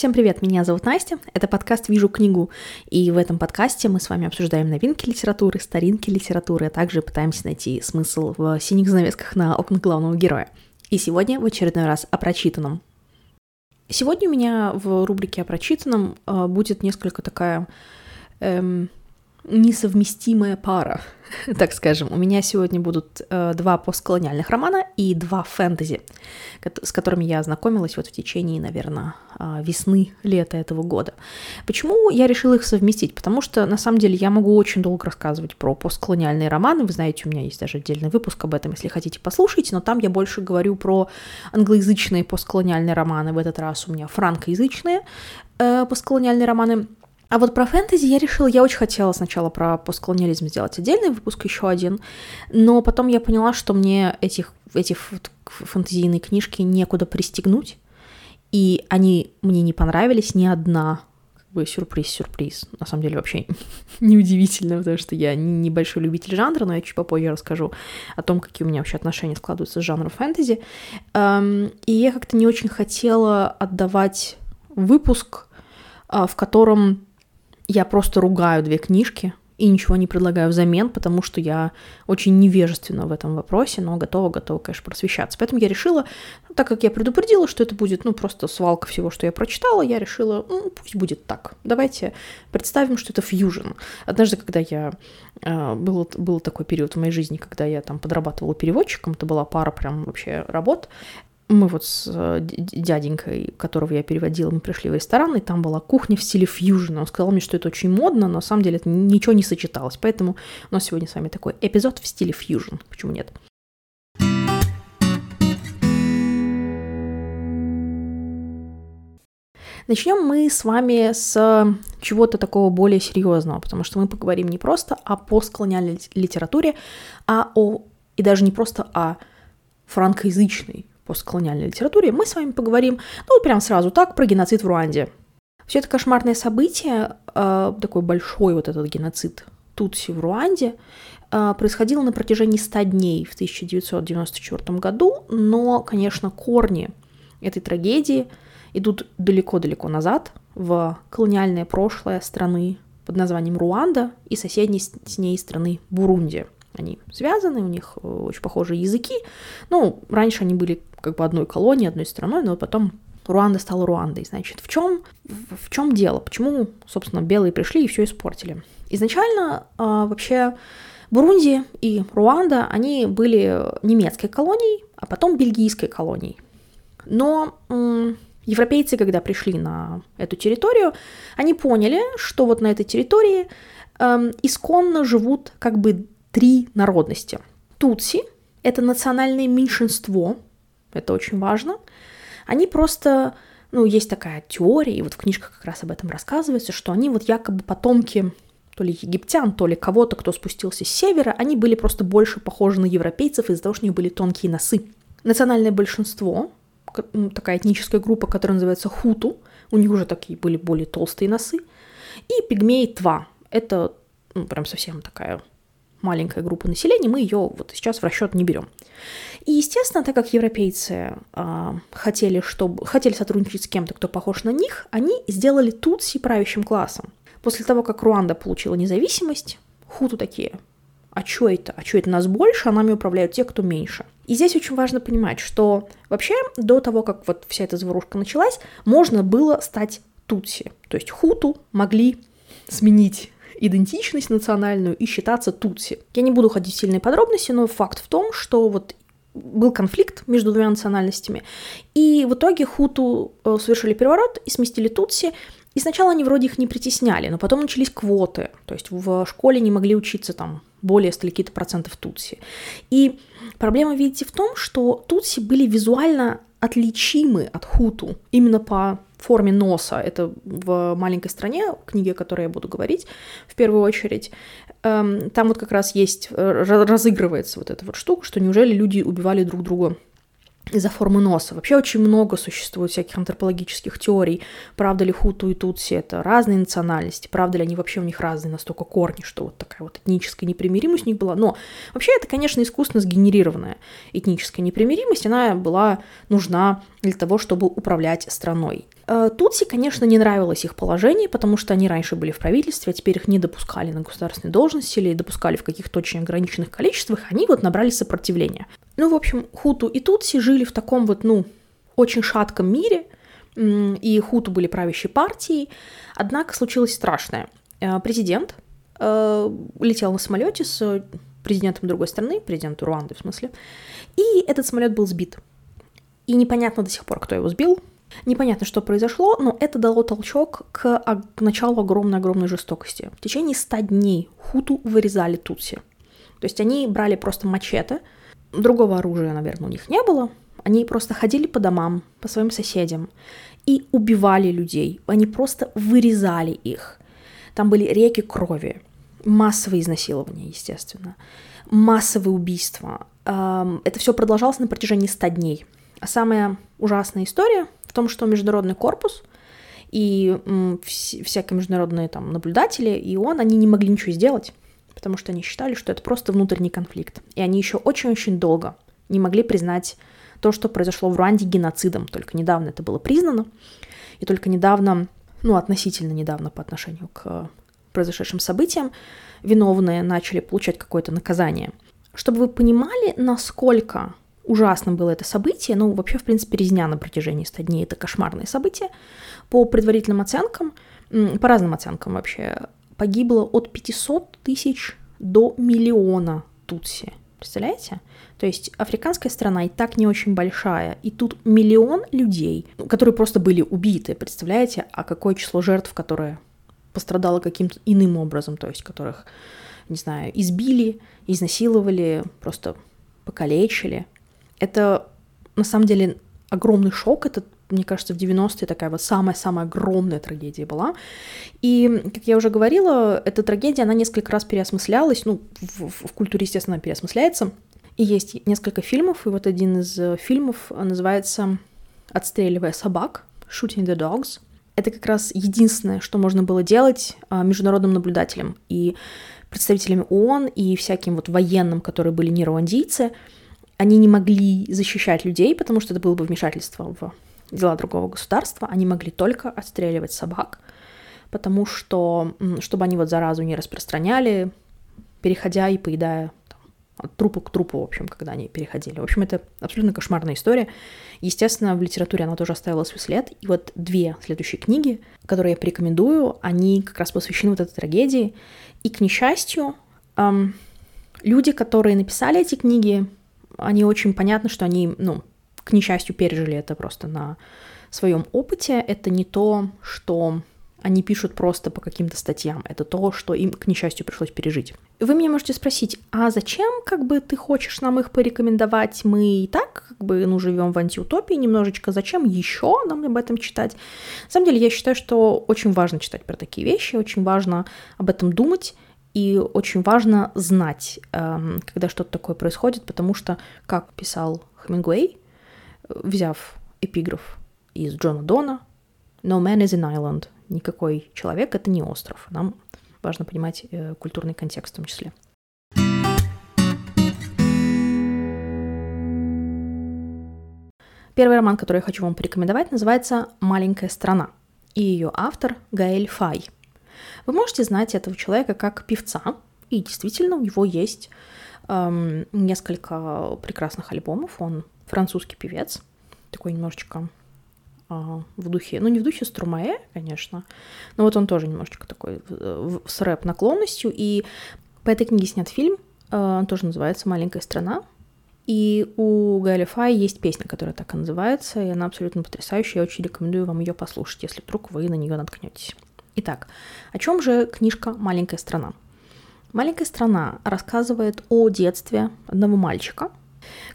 Всем привет, меня зовут Настя, это подкаст «Вижу книгу», и в этом подкасте мы с вами обсуждаем новинки литературы, старинки литературы, а также пытаемся найти смысл в синих занавесках на окнах главного героя. И сегодня в очередной раз о прочитанном. Сегодня у меня в рубрике о прочитанном э, будет несколько такая эм, несовместимая пара, так скажем. У меня сегодня будут э, два постколониальных романа и два фэнтези, с которыми я ознакомилась вот в течение, наверное, э, весны, лета этого года. Почему я решила их совместить? Потому что, на самом деле, я могу очень долго рассказывать про постколониальные романы. Вы знаете, у меня есть даже отдельный выпуск об этом, если хотите послушать, но там я больше говорю про англоязычные постколониальные романы. В этот раз у меня франкоязычные э, постколониальные романы – а вот про фэнтези я решила, я очень хотела сначала про постколониализм сделать отдельный выпуск, еще один, но потом я поняла, что мне этих, эти фэнтезийные книжки некуда пристегнуть, и они мне не понравились ни одна. Как бы сюрприз-сюрприз. На самом деле вообще неудивительно, потому что я небольшой любитель жанра, но я чуть попозже расскажу о том, какие у меня вообще отношения складываются с жанром фэнтези. Эм, и я как-то не очень хотела отдавать выпуск, а, в котором я просто ругаю две книжки и ничего не предлагаю взамен, потому что я очень невежественна в этом вопросе, но готова, готова, конечно, просвещаться. Поэтому я решила, так как я предупредила, что это будет, ну, просто свалка всего, что я прочитала, я решила, ну, пусть будет так. Давайте представим, что это фьюжн. Однажды, когда я... Э, был, был такой период в моей жизни, когда я там подрабатывала переводчиком, это была пара прям вообще работ, мы вот с э, дяденькой, которого я переводила, мы пришли в ресторан, и там была кухня в стиле фьюжн. Он сказал мне, что это очень модно, но на самом деле это ничего не сочеталось. Поэтому у нас сегодня с вами такой эпизод в стиле фьюжн. Почему нет? Начнем мы с вами с чего-то такого более серьезного, потому что мы поговорим не просто о постколониальной литературе, а о и даже не просто о франкоязычной постколониальной литературе, мы с вами поговорим, ну, прям сразу так, про геноцид в Руанде. Все это кошмарное событие, э, такой большой вот этот геноцид Тутси в Руанде, э, происходило на протяжении 100 дней в 1994 году, но, конечно, корни этой трагедии идут далеко-далеко назад, в колониальное прошлое страны под названием Руанда и соседней с ней страны Бурунди. Они связаны, у них э, очень похожие языки. Ну, раньше они были как бы одной колонией, одной страной, но потом Руанда стала Руандой. Значит, в чем, в чем дело? Почему, собственно, белые пришли и все испортили? Изначально э, вообще Бурунди и Руанда, они были немецкой колонией, а потом бельгийской колонией. Но э, европейцы, когда пришли на эту территорию, они поняли, что вот на этой территории э, исконно живут как бы три народности. Тутси – это национальное меньшинство, это очень важно. Они просто, ну, есть такая теория, и вот в книжках как раз об этом рассказывается, что они вот якобы потомки то ли египтян, то ли кого-то, кто спустился с севера, они были просто больше похожи на европейцев из-за того, что у них были тонкие носы. Национальное большинство, такая этническая группа, которая называется хуту, у них уже такие были более толстые носы, и пигмеи тва, это ну, прям совсем такая маленькая группа населения, мы ее вот сейчас в расчет не берем. И, естественно, так как европейцы э, хотели, чтобы, хотели сотрудничать с кем-то, кто похож на них, они сделали Тутси правящим классом. После того, как Руанда получила независимость, хуту такие, а что это? А что это нас больше, а нами управляют те, кто меньше. И здесь очень важно понимать, что вообще до того, как вот вся эта заварушка началась, можно было стать Тутси. То есть хуту могли сменить идентичность национальную и считаться тутси. Я не буду ходить в сильные подробности, но факт в том, что вот был конфликт между двумя национальностями, и в итоге хуту э, совершили переворот и сместили тутси, и сначала они вроде их не притесняли, но потом начались квоты, то есть в школе не могли учиться там более стольких процентов тутси. И проблема, видите, в том, что тутси были визуально отличимы от хуту именно по форме носа. Это в маленькой стране, книге, о которой я буду говорить в первую очередь. Эм, там вот как раз есть, разыгрывается вот эта вот штука, что неужели люди убивали друг друга из-за формы носа. Вообще очень много существует всяких антропологических теорий, правда ли хуту и тутси это разные национальности, правда ли они вообще у них разные настолько корни, что вот такая вот этническая непримиримость у них была. Но вообще это, конечно, искусственно сгенерированная этническая непримиримость, она была нужна для того, чтобы управлять страной. Э, Тутси, конечно, не нравилось их положение, потому что они раньше были в правительстве, а теперь их не допускали на государственные должности или допускали в каких-то очень ограниченных количествах, они вот набрали сопротивление. Ну, в общем, Хуту и Тутси жили в таком вот, ну, очень шатком мире, и Хуту были правящей партией, однако случилось страшное. Э, президент э, летел на самолете с президентом другой страны, президентом Руанды в смысле, и этот самолет был сбит. И непонятно до сих пор, кто его сбил, Непонятно, что произошло, но это дало толчок к, началу огромной-огромной жестокости. В течение ста дней хуту вырезали тутси. То есть они брали просто мачете, другого оружия, наверное, у них не было. Они просто ходили по домам, по своим соседям и убивали людей. Они просто вырезали их. Там были реки крови, массовые изнасилования, естественно, массовые убийства. Это все продолжалось на протяжении ста дней. А самая ужасная история в том, что международный корпус и всякие международные там наблюдатели, и он, они не могли ничего сделать, потому что они считали, что это просто внутренний конфликт. И они еще очень-очень долго не могли признать то, что произошло в Руанде геноцидом. Только недавно это было признано, и только недавно, ну, относительно недавно по отношению к произошедшим событиям, виновные начали получать какое-то наказание. Чтобы вы понимали, насколько ужасным было это событие. Ну, вообще, в принципе, резня на протяжении 100 дней – это кошмарное событие. По предварительным оценкам, по разным оценкам вообще, погибло от 500 тысяч до миллиона тутси. Представляете? То есть африканская страна и так не очень большая, и тут миллион людей, которые просто были убиты, представляете? А какое число жертв, которые пострадало каким-то иным образом, то есть которых, не знаю, избили, изнасиловали, просто покалечили – это на самом деле огромный шок. Это, мне кажется, в 90-е такая вот самая-самая огромная трагедия была. И, как я уже говорила, эта трагедия, она несколько раз переосмыслялась. Ну, в, в, в культуре, естественно, переосмысляется. И есть несколько фильмов, и вот один из э, фильмов называется «Отстреливая собак», «Shooting the Dogs». Это как раз единственное, что можно было делать а, международным наблюдателям и представителями ООН, и всяким вот военным, которые были не руандийцы – они не могли защищать людей, потому что это было бы вмешательство в дела другого государства. Они могли только отстреливать собак, потому что, чтобы они вот заразу не распространяли, переходя и поедая там, от трупа к трупу, в общем, когда они переходили. В общем, это абсолютно кошмарная история. Естественно, в литературе она тоже оставила свой след. И вот две следующие книги, которые я порекомендую, они как раз посвящены вот этой трагедии. И, к несчастью, эм, люди, которые написали эти книги, они очень понятно, что они, ну, к несчастью, пережили это просто на своем опыте. Это не то, что они пишут просто по каким-то статьям. Это то, что им, к несчастью, пришлось пережить. Вы меня можете спросить, а зачем, как бы, ты хочешь нам их порекомендовать? Мы и так, как бы, ну, живем в антиутопии немножечко. Зачем еще нам об этом читать? На самом деле, я считаю, что очень важно читать про такие вещи, очень важно об этом думать, и очень важно знать, эм, когда что-то такое происходит, потому что, как писал Хемингуэй, взяв эпиграф из Джона Дона, «No man is an island», никакой человек — это не остров. Нам важно понимать э, культурный контекст в том числе. Первый роман, который я хочу вам порекомендовать, называется «Маленькая страна», и ее автор Гаэль Фай — вы можете знать этого человека как певца, и действительно у него есть эм, несколько прекрасных альбомов. Он французский певец, такой немножечко э, в духе, ну не в духе Струмае, конечно, но вот он тоже немножечко такой в, с рэп-наклонностью. И по этой книге снят фильм, э, он тоже называется «Маленькая страна», и у Гаэля Фай есть песня, которая так и называется, и она абсолютно потрясающая. Я очень рекомендую вам ее послушать, если вдруг вы на нее наткнетесь. Итак, о чем же книжка «Маленькая страна»? «Маленькая страна» рассказывает о детстве одного мальчика,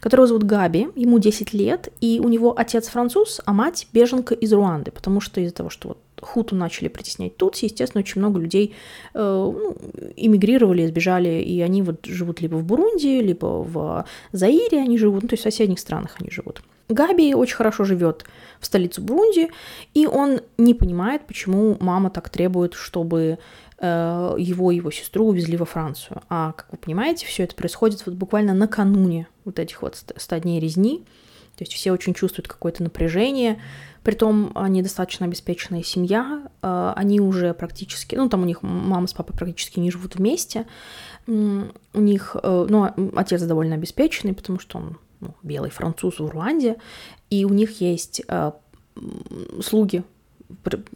которого зовут Габи, ему 10 лет, и у него отец француз, а мать беженка из Руанды, потому что из-за того, что вот хуту начали притеснять тут, естественно, очень много людей э, ну, эмигрировали, сбежали, и они вот живут либо в Бурунди, либо в Заире они живут, ну, то есть в соседних странах они живут. Габи очень хорошо живет в столице Бурунди, и он не понимает, почему мама так требует, чтобы э, его и его сестру увезли во Францию. А, как вы понимаете, все это происходит вот буквально накануне вот этих вот 100 дней резни. То есть все очень чувствуют какое-то напряжение, Притом они достаточно обеспеченная семья, э, они уже практически, ну там у них мама с папой практически не живут вместе, у них, э, ну, отец довольно обеспеченный, потому что он ну, белый француз в Руанде, и у них есть э, слуги,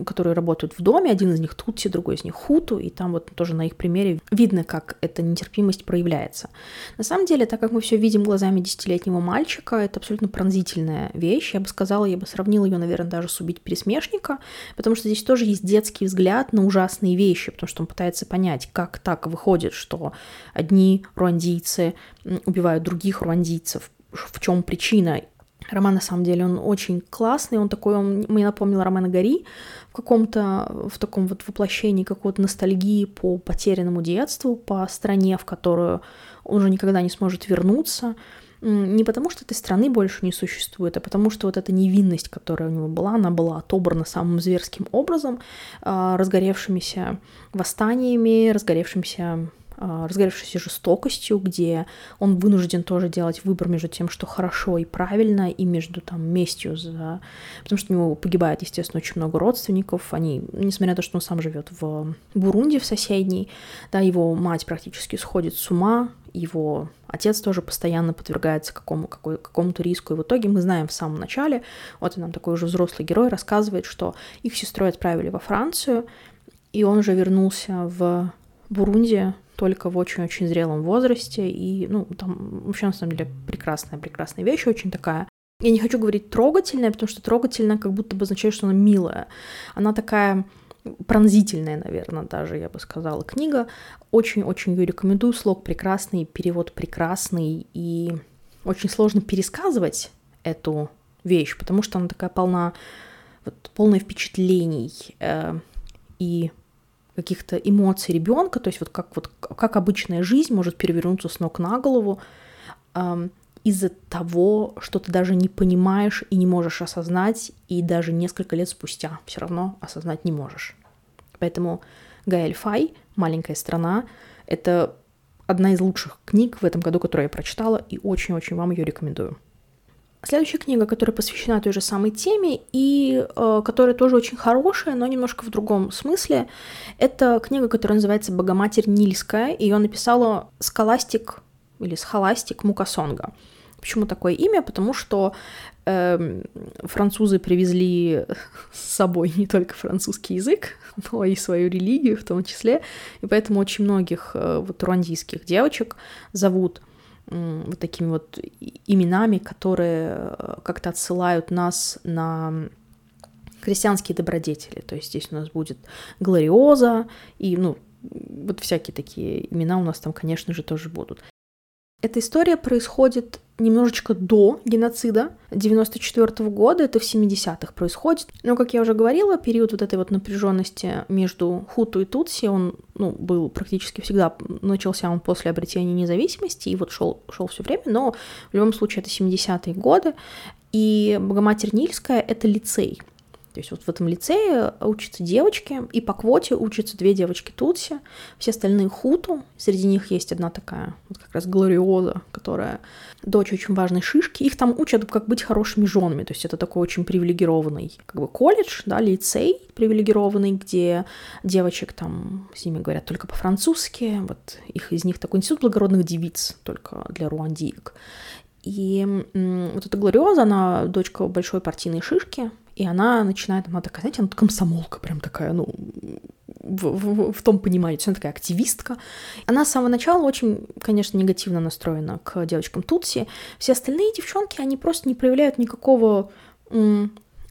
которые работают в доме, один из них Тутси, другой из них Хуту, и там вот тоже на их примере видно, как эта нетерпимость проявляется. На самом деле, так как мы все видим глазами десятилетнего мальчика, это абсолютно пронзительная вещь, я бы сказала, я бы сравнила ее, наверное, даже с «Убить пересмешника», потому что здесь тоже есть детский взгляд на ужасные вещи, потому что он пытается понять, как так выходит, что одни руандийцы убивают других руандийцев, в чем причина, Роман, на самом деле, он очень классный, он такой, он мне напомнил Романа Гори в каком-то, в таком вот воплощении какой-то ностальгии по потерянному детству, по стране, в которую он уже никогда не сможет вернуться, не потому, что этой страны больше не существует, а потому что вот эта невинность, которая у него была, она была отобрана самым зверским образом, а, разгоревшимися восстаниями, разгоревшимся а, разгоревшейся жестокостью, где он вынужден тоже делать выбор между тем, что хорошо и правильно, и между там местью за... Потому что у него погибает, естественно, очень много родственников. Они, несмотря на то, что он сам живет в Бурунди, в соседней, да, его мать практически сходит с ума, его отец тоже постоянно подвергается какому, какой, какому-то риску. И в итоге мы знаем в самом начале, вот нам такой уже взрослый герой рассказывает, что их сестрой отправили во Францию, и он уже вернулся в Бурунди только в очень-очень зрелом возрасте, и, ну, там вообще, на самом деле, прекрасная, прекрасная вещь, очень такая я не хочу говорить трогательная, потому что трогательная как будто бы означает, что она милая. Она такая пронзительная, наверное, даже, я бы сказала, книга. Очень-очень ее рекомендую. Слог прекрасный, перевод прекрасный, и очень сложно пересказывать эту вещь, потому что она такая полна, вот, полная впечатлений э, и каких-то эмоций ребенка, то есть вот как, вот как обычная жизнь может перевернуться с ног на голову эм, из-за того, что ты даже не понимаешь и не можешь осознать, и даже несколько лет спустя все равно осознать не можешь. Поэтому Гаэль Фай «Маленькая страна» — это одна из лучших книг в этом году, которую я прочитала, и очень-очень вам ее рекомендую. Следующая книга, которая посвящена той же самой теме и э, которая тоже очень хорошая, но немножко в другом смысле, это книга, которая называется «Богоматерь Нильская». Ее написала Скаластик или Схоластик Мукасонга. Почему такое имя? Потому что э, французы привезли с собой не только французский язык, но и свою религию в том числе, и поэтому очень многих э, вот руандийских девочек зовут вот такими вот именами, которые э, как-то отсылают нас на христианские добродетели. То есть здесь у нас будет Глориоза и, ну, вот всякие такие имена у нас там, конечно же, тоже будут. Эта история происходит немножечко до геноцида 94 года, это в 70-х происходит. Но, как я уже говорила, период вот этой вот напряженности между Хуту и Тутси, он ну, был практически всегда, начался он после обретения независимости, и вот шел, шел все время, но в любом случае это 70-е годы, и Богоматерь Нильская — это лицей. То есть вот в этом лицее учатся девочки, и по квоте учатся две девочки Тутси, все остальные Хуту. Среди них есть одна такая, вот как раз Глориоза, которая дочь очень важной шишки. Их там учат, как быть хорошими женами. То есть это такой очень привилегированный как бы колледж, да, лицей привилегированный, где девочек там с ними говорят только по-французски. Вот их из них такой институт благородных девиц только для руандиек. И вот эта Глориоза, она дочка большой партийной шишки, и она начинает, она такая, знаете, она комсомолка, прям такая, ну, в, в, в том понимании, она такая активистка. Она с самого начала очень, конечно, негативно настроена к девочкам Тутси. Все остальные девчонки, они просто не проявляют никакого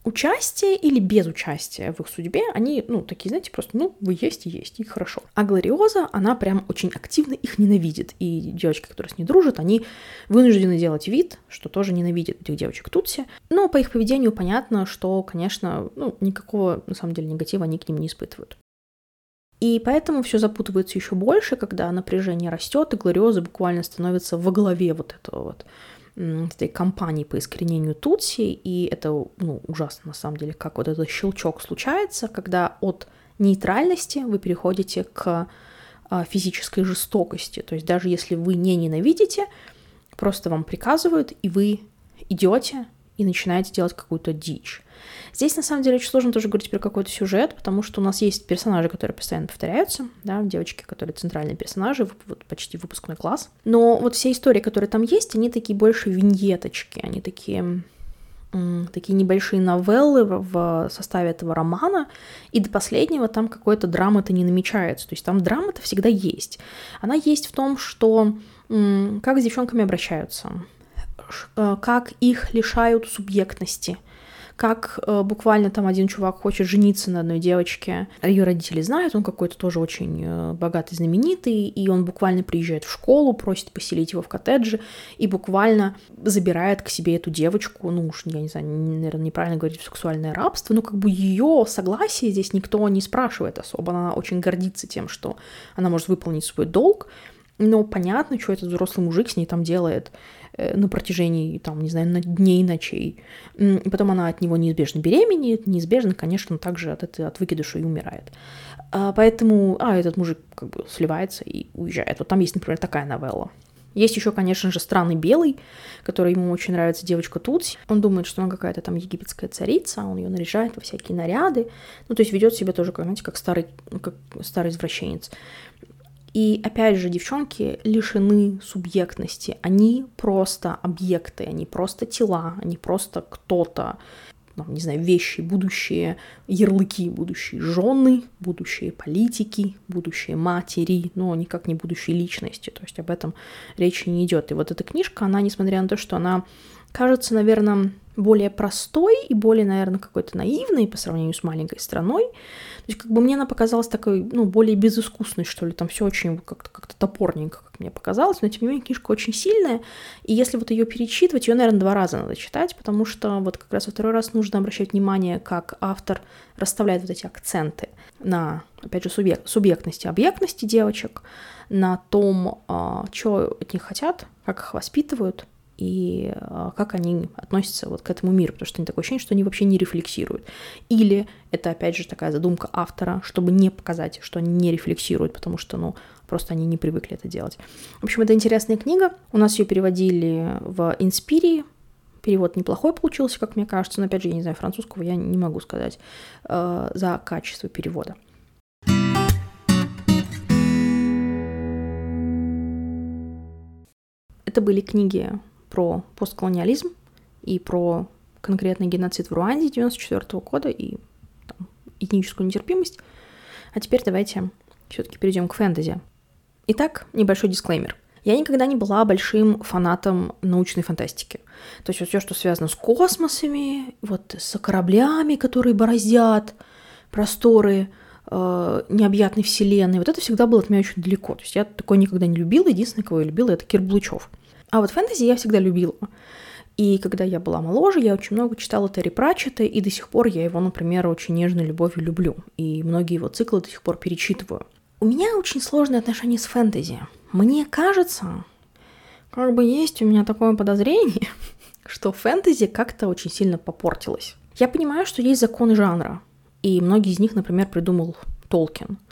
участие или без участия в их судьбе, они, ну, такие, знаете, просто, ну, вы есть и есть, и хорошо. А Глориоза, она прям очень активно их ненавидит, и девочки, которые с ней дружат, они вынуждены делать вид, что тоже ненавидят этих девочек Тутси, но по их поведению понятно, что, конечно, ну, никакого, на самом деле, негатива они к ним не испытывают. И поэтому все запутывается еще больше, когда напряжение растет, и Глориоза буквально становится во главе вот этого вот этой кампании по искоренению Тутси, и это ну, ужасно на самом деле, как вот этот щелчок случается, когда от нейтральности вы переходите к а, физической жестокости. То есть даже если вы не ненавидите, просто вам приказывают, и вы идете и начинаете делать какую-то дичь. Здесь, на самом деле, очень сложно тоже говорить про какой-то сюжет, потому что у нас есть персонажи, которые постоянно повторяются, да, девочки, которые центральные персонажи, вот почти выпускной класс. Но вот все истории, которые там есть, они такие больше виньеточки, они такие такие небольшие новеллы в составе этого романа, и до последнего там какой-то драмы-то не намечается. То есть там драма-то всегда есть. Она есть в том, что как с девчонками обращаются, как их лишают субъектности – как э, буквально там один чувак хочет жениться на одной девочке. Ее родители знают, он какой-то тоже очень э, богатый, знаменитый, и он буквально приезжает в школу, просит поселить его в коттедже, и буквально забирает к себе эту девочку, ну уж, я не знаю, наверное, неправильно говорить, сексуальное рабство, но как бы ее согласие здесь никто не спрашивает особо, она очень гордится тем, что она может выполнить свой долг, но понятно, что этот взрослый мужик с ней там делает. Э, на протяжении, там, не знаю, на дней, ночей. Потом она от него неизбежно беременеет, неизбежно, конечно, также от, этой, от выкидыша и умирает. А, поэтому, а, этот мужик как бы сливается и уезжает. Вот там есть, например, такая новелла. Есть еще, конечно же, странный белый, который ему очень нравится девочка Тутси. Он думает, что она какая-то там египетская царица, он ее наряжает во всякие наряды. Ну, то есть ведет себя тоже, как, знаете, как старый, как старый извращенец. И опять же, девчонки лишены субъектности. Они просто объекты, они просто тела, они просто кто-то, там, не знаю, вещи, будущие ярлыки, будущие жены, будущие политики, будущие матери, но никак не будущие личности. То есть об этом речи не идет. И вот эта книжка, она, несмотря на то, что она кажется, наверное, более простой и более, наверное, какой-то наивной по сравнению с маленькой страной. То есть как бы мне она показалась такой, ну, более безыскусной, что ли, там все очень как-то как топорненько, как мне показалось, но тем не менее книжка очень сильная, и если вот ее перечитывать, ее, наверное, два раза надо читать, потому что вот как раз во второй раз нужно обращать внимание, как автор расставляет вот эти акценты на, опять же, субъект, субъектности, объектности девочек, на том, а, что от них хотят, как их воспитывают, и а, как они относятся вот к этому миру, потому что они такое ощущение, что они вообще не рефлексируют. Или это, опять же, такая задумка автора, чтобы не показать, что они не рефлексируют, потому что, ну, просто они не привыкли это делать. В общем, это интересная книга. У нас ее переводили в Инспирии, Перевод неплохой получился, как мне кажется, но опять же, я не знаю французского, я не могу сказать э, за качество перевода. Это были книги про постколониализм и про конкретный геноцид в Руанде 94 года и там, этническую нетерпимость. А теперь давайте все-таки перейдем к фэнтези. Итак, небольшой дисклеймер. Я никогда не была большим фанатом научной фантастики. То есть вот все, что связано с космосами, вот с кораблями, которые бороздят просторы э, необъятной вселенной, вот это всегда было от меня очень далеко. То есть я такое никогда не любила. Единственное, кого я любила, это Кир Блучев. А вот фэнтези я всегда любила. И когда я была моложе, я очень много читала Терри Пратчета, и до сих пор я его, например, очень нежной любовью люблю. И многие его циклы до сих пор перечитываю. У меня очень сложные отношения с фэнтези. Мне кажется, как бы есть у меня такое подозрение, что фэнтези как-то очень сильно попортилось. Я понимаю, что есть законы жанра, и многие из них, например, придумал Толкин –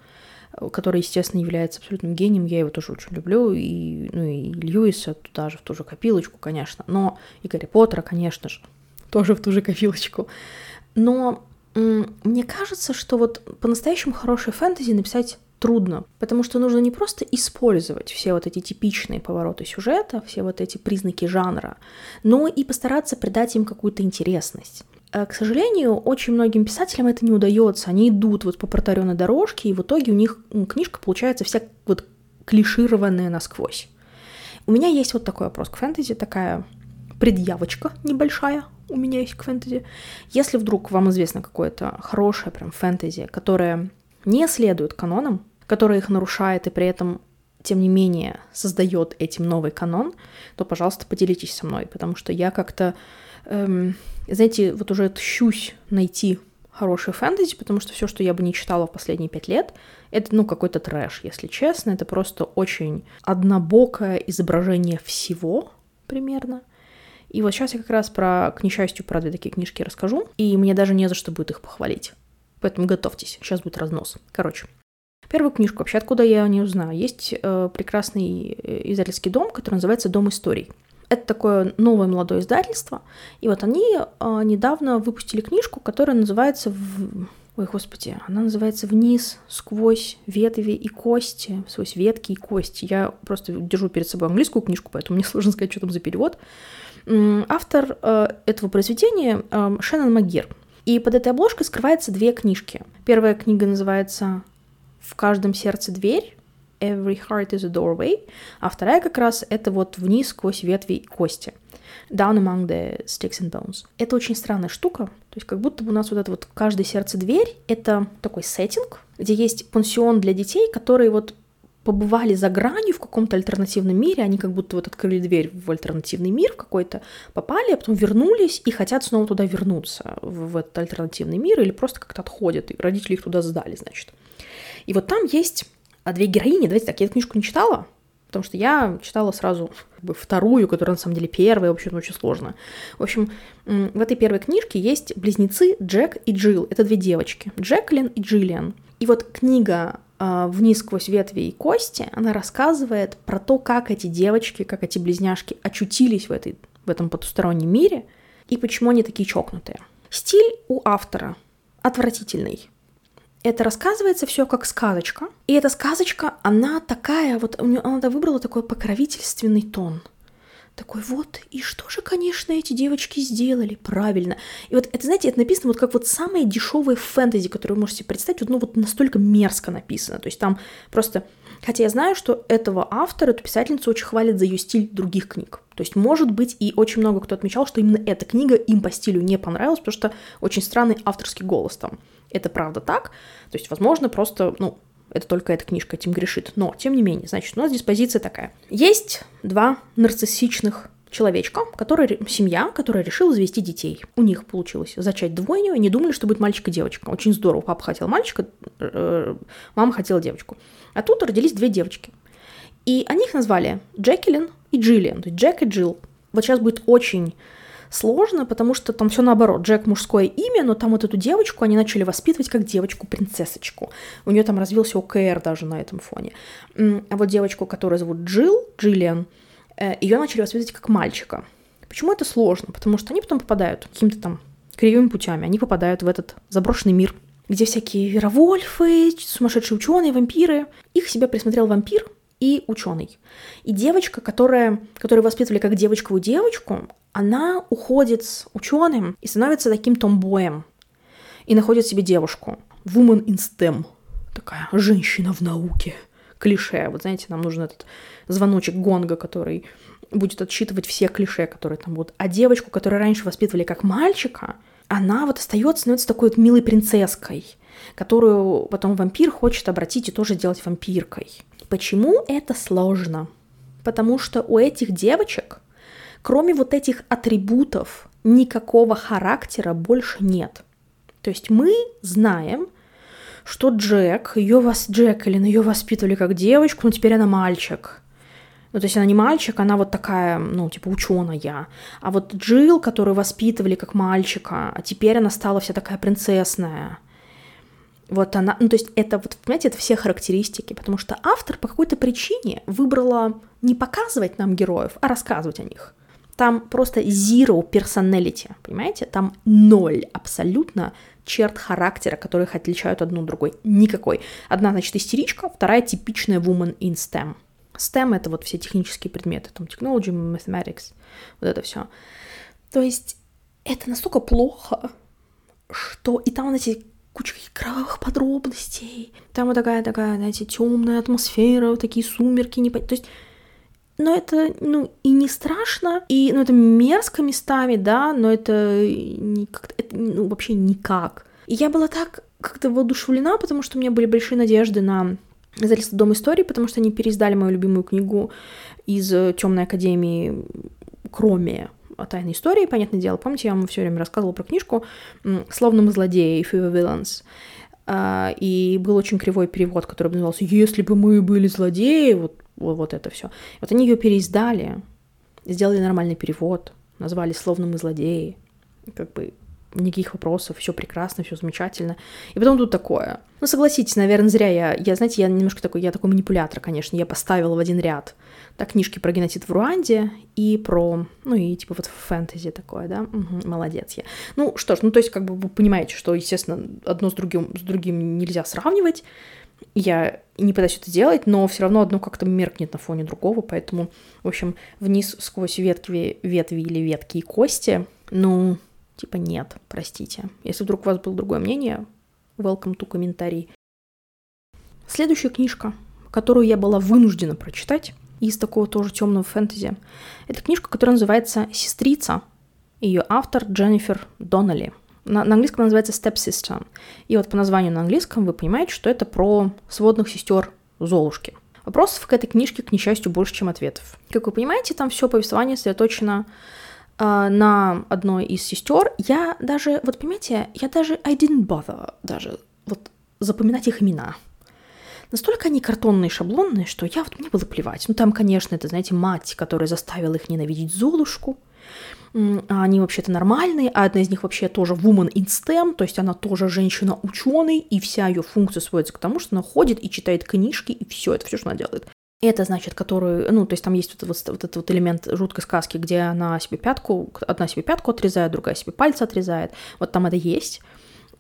который, естественно, является абсолютным гением, я его тоже очень люблю, и, ну, и Льюиса туда же, в ту же копилочку, конечно, но и Гарри Поттера, конечно же, тоже в ту же копилочку. Но мне кажется, что вот по-настоящему хорошее фэнтези написать трудно, потому что нужно не просто использовать все вот эти типичные повороты сюжета, все вот эти признаки жанра, но и постараться придать им какую-то интересность. Э, к сожалению, очень многим писателям это не удается. Они идут вот по протаренной дорожке, и в итоге у них книжка получается вся вот клишированная насквозь. У меня есть вот такой вопрос к фэнтези, такая предъявочка небольшая у меня есть к фэнтези. Если вдруг вам известно какое-то хорошее прям фэнтези, которое не следует канонам, которое их нарушает и при этом тем не менее создает этим новый канон, то, пожалуйста, поделитесь со мной, потому что я как-то эм, знаете, вот уже тщусь найти хороший фэнтези, потому что все, что я бы не читала в последние пять лет, это, ну, какой-то трэш, если честно. Это просто очень однобокое изображение всего примерно. И вот сейчас я как раз про, к несчастью, про две такие книжки расскажу, и мне даже не за что будет их похвалить. Поэтому готовьтесь, сейчас будет разнос. Короче, первую книжку, вообще откуда я не узнаю, есть э, прекрасный э, издательский дом, который называется «Дом историй». Это такое новое молодое издательство, и вот они э, недавно выпустили книжку, которая называется в... Ой, господи, она называется «Вниз, сквозь ветви и кости», сквозь ветки и кости. Я просто держу перед собой английскую книжку, поэтому мне сложно сказать, что там за перевод. Автор э, этого произведения э, Шеннон Магир. И под этой обложкой скрывается две книжки. Первая книга называется «В каждом сердце дверь», Every Heart is a Doorway, а вторая как раз это вот вниз сквозь ветви кости. Down among the sticks and bones. Это очень странная штука, то есть как будто бы у нас вот это вот каждое сердце дверь, это такой сеттинг, где есть пансион для детей, которые вот побывали за гранью в каком-то альтернативном мире, они как будто вот открыли дверь в альтернативный мир какой-то, попали, а потом вернулись и хотят снова туда вернуться, в, в этот альтернативный мир, или просто как-то отходят, и родители их туда сдали, значит. И вот там есть а, две героини, давайте так, я эту книжку не читала, потому что я читала сразу как бы, вторую, которая на самом деле первая, в общем, очень сложно. В общем, в этой первой книжке есть близнецы Джек и Джилл. Это две девочки, Джеклин и Джиллиан. И вот книга а, вниз сквозь ветви и кости, она рассказывает про то, как эти девочки, как эти близняшки очутились в, этой, в этом потустороннем мире и почему они такие чокнутые. Стиль у автора отвратительный. Это рассказывается все как сказочка. И эта сказочка, она такая, вот она выбрала такой покровительственный тон – такой вот, и что же, конечно, эти девочки сделали правильно. И вот это, знаете, это написано вот как вот самые дешевые фэнтези, которые вы можете представить, вот, ну вот настолько мерзко написано. То есть там просто... Хотя я знаю, что этого автора, эту писательницу очень хвалят за ее стиль других книг. То есть, может быть, и очень много кто отмечал, что именно эта книга им по стилю не понравилась, потому что очень странный авторский голос там. Это правда так. То есть, возможно, просто, ну, это только эта книжка этим грешит. Но, тем не менее, значит, у нас здесь позиция такая. Есть два нарциссичных человечка, который, семья, которая решила завести детей. У них получилось зачать двойню, и не думали, что будет мальчик и девочка. Очень здорово. Папа хотел мальчика, э, мама хотела девочку. А тут родились две девочки. И они их назвали Джекилин и Джиллиан. То есть Джек и Джилл. Вот сейчас будет очень сложно, потому что там все наоборот. Джек мужское имя, но там вот эту девочку они начали воспитывать как девочку-принцессочку. У нее там развился ОКР даже на этом фоне. А вот девочку, которую зовут Джилл, Джиллиан, э, ее начали воспитывать как мальчика. Почему это сложно? Потому что они потом попадают какими-то там кривыми путями, они попадают в этот заброшенный мир, где всякие веровольфы, сумасшедшие ученые, вампиры. Их себя присмотрел вампир, и ученый. И девочка, которая, которую воспитывали как девочковую девочку, она уходит с ученым и становится таким томбоем. И находит себе девушку. Woman in STEM. Такая женщина в науке. Клише. Вот знаете, нам нужен этот звоночек гонга, который будет отсчитывать все клише, которые там будут. А девочку, которую раньше воспитывали как мальчика, она вот остается, становится такой вот милой принцесской, которую потом вампир хочет обратить и тоже сделать вампиркой. Почему это сложно? Потому что у этих девочек, кроме вот этих атрибутов, никакого характера больше нет. То есть мы знаем, что Джек, ее вас, Джекалин, ее воспитывали как девочку, но теперь она мальчик. Ну, то есть она не мальчик, она вот такая, ну, типа ученая. А вот Джилл, которую воспитывали как мальчика, а теперь она стала вся такая принцессная. Вот она, ну то есть это, вот, понимаете, это все характеристики, потому что автор по какой-то причине выбрала не показывать нам героев, а рассказывать о них. Там просто zero personality, понимаете? Там ноль абсолютно черт характера, которые их отличают одну другой. Никакой. Одна, значит, истеричка, вторая типичная woman in STEM. STEM — это вот все технические предметы, там, technology, mathematics, вот это все. То есть это настолько плохо, что и там вот эти куча кровавых подробностей. Там вот такая, такая, знаете, темная атмосфера, вот такие сумерки, не... То есть но это, ну, и не страшно, и, ну, это мерзко местами, да, но это, не, как это ну, вообще никак. И я была так как-то воодушевлена, потому что у меня были большие надежды на издательство Дом истории, потому что они переиздали мою любимую книгу из Темной академии Кроме тайной истории, понятное дело. Помните, я вам все время рассказывала про книжку «Словно мы злодеи» «If we villains». Uh, и был очень кривой перевод, который назывался «Если бы мы были злодеи», вот, вот это все. Вот они ее переиздали, сделали нормальный перевод. назвали словно мы злодеи. Как бы никаких вопросов, все прекрасно, все замечательно. И потом тут такое. Ну, согласитесь, наверное, зря я, я, знаете, я немножко такой, я такой манипулятор, конечно, я поставила в один ряд так, книжки про геноцид в Руанде и про, ну, и типа вот фэнтези такое, да, угу, молодец я. Ну, что ж, ну, то есть, как бы вы понимаете, что, естественно, одно с другим, с другим нельзя сравнивать, я не пытаюсь это делать, но все равно одно как-то меркнет на фоне другого, поэтому, в общем, вниз сквозь ветви, ветви или ветки и кости, ну, типа нет, простите. Если вдруг у вас было другое мнение, welcome to комментарий. Следующая книжка, которую я была вынуждена прочитать, из такого тоже темного фэнтези, это книжка, которая называется «Сестрица». Ее автор Дженнифер Доннелли – на, на английском называется Step Sister. И вот по названию на английском вы понимаете, что это про сводных сестер Золушки. Вопросов к этой книжке, к несчастью, больше, чем ответов. Как вы понимаете, там все повествование сосредоточено э, на одной из сестер. Я даже, вот понимаете, я даже I didn't bother даже вот запоминать их имена. Настолько они картонные, шаблонные, что я вот мне было плевать. Ну там, конечно, это, знаете, мать, которая заставила их ненавидеть Золушку а они вообще-то нормальные, а одна из них вообще тоже woman in STEM, то есть она тоже женщина-ученый, и вся ее функция сводится к тому, что она ходит и читает книжки, и все, это все, что она делает. Это значит, которую, ну, то есть там есть вот, вот, вот этот вот элемент жуткой сказки, где она себе пятку, одна себе пятку отрезает, другая себе пальцы отрезает. Вот там это есть.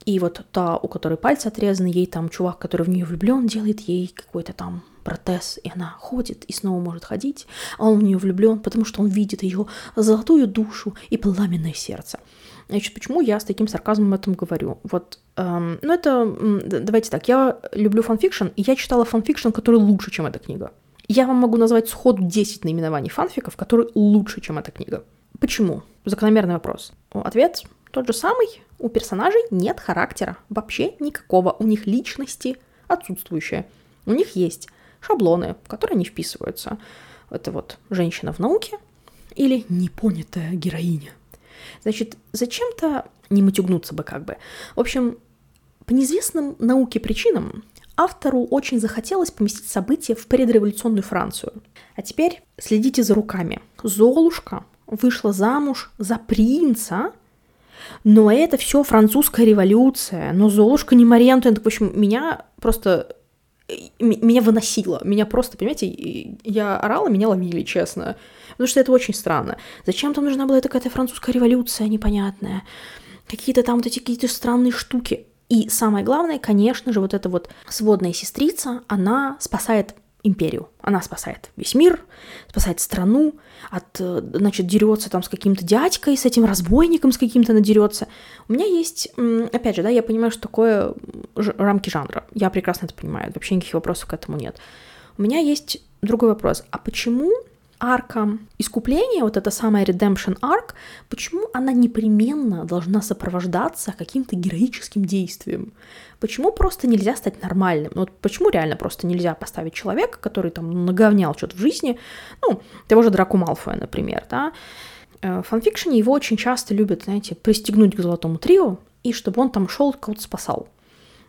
И вот та, у которой пальцы отрезаны, ей там чувак, который в нее влюблен, делает ей какой-то там протез, и она ходит и снова может ходить, а он в нее влюблен, потому что он видит ее золотую душу и пламенное сердце. Значит, почему я с таким сарказмом об этом говорю? Вот, эм, ну это, давайте так, я люблю fanfiction, и я читала fanfiction, который лучше, чем эта книга. Я вам могу назвать сходу 10 наименований фанфиков, которые лучше, чем эта книга. Почему? Закономерный вопрос. Ответ тот же самый. У персонажей нет характера, вообще никакого. У них личности отсутствующие. У них есть шаблоны, в которые не вписываются. Это вот женщина в науке или непонятая героиня. Значит, зачем-то не матюгнуться бы как бы. В общем, по неизвестным науке причинам автору очень захотелось поместить события в предреволюционную Францию. А теперь следите за руками. Золушка вышла замуж за принца, но это все французская революция, но Золушка не Мария Антуэнт. В общем, меня просто меня выносило. Меня просто, понимаете, я орала, меня ловили, честно. Потому что это очень странно. Зачем там нужна была такая французская революция непонятная? Какие-то там вот эти какие-то странные штуки. И самое главное, конечно же, вот эта вот сводная сестрица, она спасает империю. Она спасает весь мир, спасает страну, от, э, значит, дерется там с каким-то дядькой, с этим разбойником с каким-то надерется. У меня есть, опять же, да, я понимаю, что такое рамки жанра. Я прекрасно это понимаю, вообще никаких вопросов к этому нет. У меня есть другой вопрос. А почему арка искупления, вот эта самая redemption arc, почему она непременно должна сопровождаться каким-то героическим действием? Почему просто нельзя стать нормальным? Вот почему реально просто нельзя поставить человека, который там наговнял что-то в жизни, ну, того же Драку Малфоя, например, да? Э, в фанфикшене его очень часто любят, знаете, пристегнуть к золотому трио, и чтобы он там шел кого-то спасал.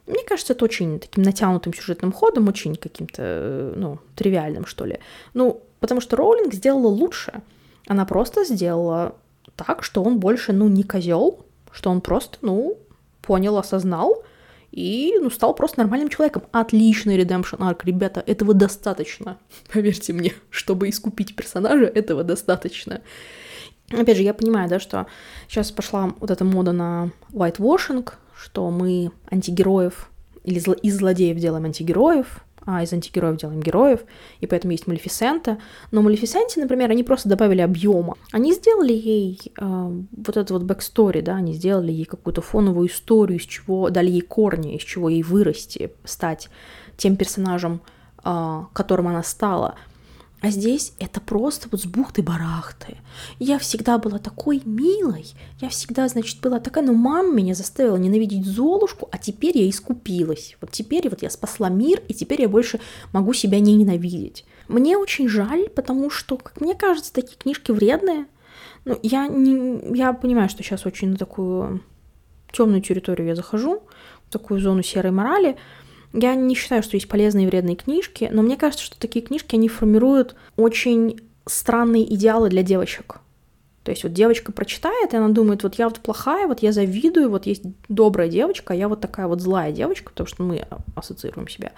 Мне кажется, это очень таким натянутым сюжетным ходом, очень каким-то, э, ну, тривиальным, что ли. Ну, потому что Роулинг сделала лучше. Она просто сделала так, что он больше, ну, не козел, что он просто, ну, понял, осознал, и ну, стал просто нормальным человеком. Отличный redemption arc, ребята, этого достаточно. Поверьте мне, чтобы искупить персонажа, этого достаточно. Опять же, я понимаю, да, что сейчас пошла вот эта мода на whitewashing, что мы антигероев или зло- из злодеев делаем антигероев, а из антигероев делаем героев, и поэтому есть Малефисента. Но Малефисенте, например, они просто добавили объема. Они сделали ей э, вот это вот backstory, да, они сделали ей какую-то фоновую историю, из чего дали ей корни, из чего ей вырасти, стать тем персонажем, э, которым она стала. А здесь это просто вот с бухты-барахты. Я всегда была такой милой. Я всегда, значит, была такая, но мама меня заставила ненавидеть Золушку, а теперь я искупилась. Вот теперь вот я спасла мир, и теперь я больше могу себя не ненавидеть. Мне очень жаль, потому что, как мне кажется, такие книжки вредные. Ну, я, не, я понимаю, что сейчас очень на такую темную территорию я захожу, в такую зону серой морали, я не считаю, что есть полезные и вредные книжки, но мне кажется, что такие книжки, они формируют очень странные идеалы для девочек. То есть вот девочка прочитает, и она думает, вот я вот плохая, вот я завидую, вот есть добрая девочка, а я вот такая вот злая девочка, потому что мы ассоциируем себя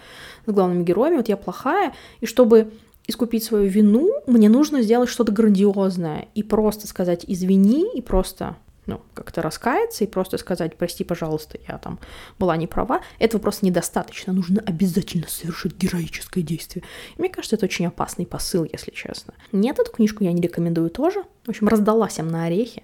с главными героями, вот я плохая, и чтобы искупить свою вину, мне нужно сделать что-то грандиозное и просто сказать «извини», и просто ну, как-то раскаяться и просто сказать, прости, пожалуйста, я там была не права, этого просто недостаточно. Нужно обязательно совершить героическое действие. И мне кажется, это очень опасный посыл, если честно. Нет, эту книжку я не рекомендую тоже. В общем, раздалась им на орехи.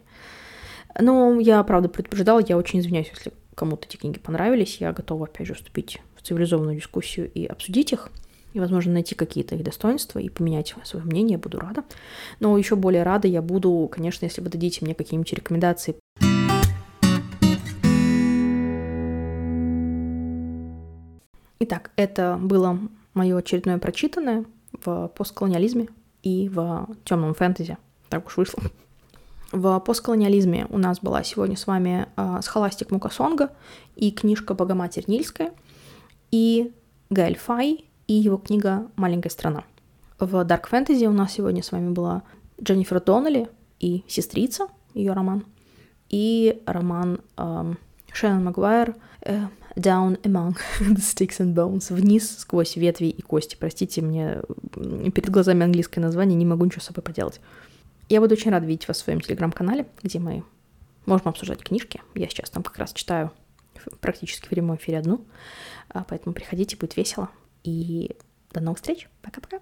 Но я, правда, предупреждала, я очень извиняюсь, если кому-то эти книги понравились. Я готова, опять же, вступить в цивилизованную дискуссию и обсудить их и, возможно, найти какие-то их достоинства и поменять свое мнение, буду рада. Но еще более рада я буду, конечно, если вы дадите мне какие-нибудь рекомендации. Итак, это было мое очередное прочитанное в постколониализме и в темном фэнтези. Так уж вышло. В постколониализме у нас была сегодня с вами э, схоластик Мукасонга и книжка Богоматерь Нильская, и Гаэль Фай и его книга «Маленькая страна». В Dark Fantasy у нас сегодня с вами была Дженнифер Доннелли и «Сестрица», ее роман, и роман эм, Шеннон Магуайр э, «Down Among the Sticks and Bones», «Вниз сквозь ветви и кости». Простите, мне перед глазами английское название, не могу ничего с собой поделать. Я буду очень рада видеть вас в своем телеграм-канале, где мы можем обсуждать книжки. Я сейчас там как раз читаю практически в прямом эфире одну, а, поэтому приходите, будет весело. И до новых встреч. Пока-пока.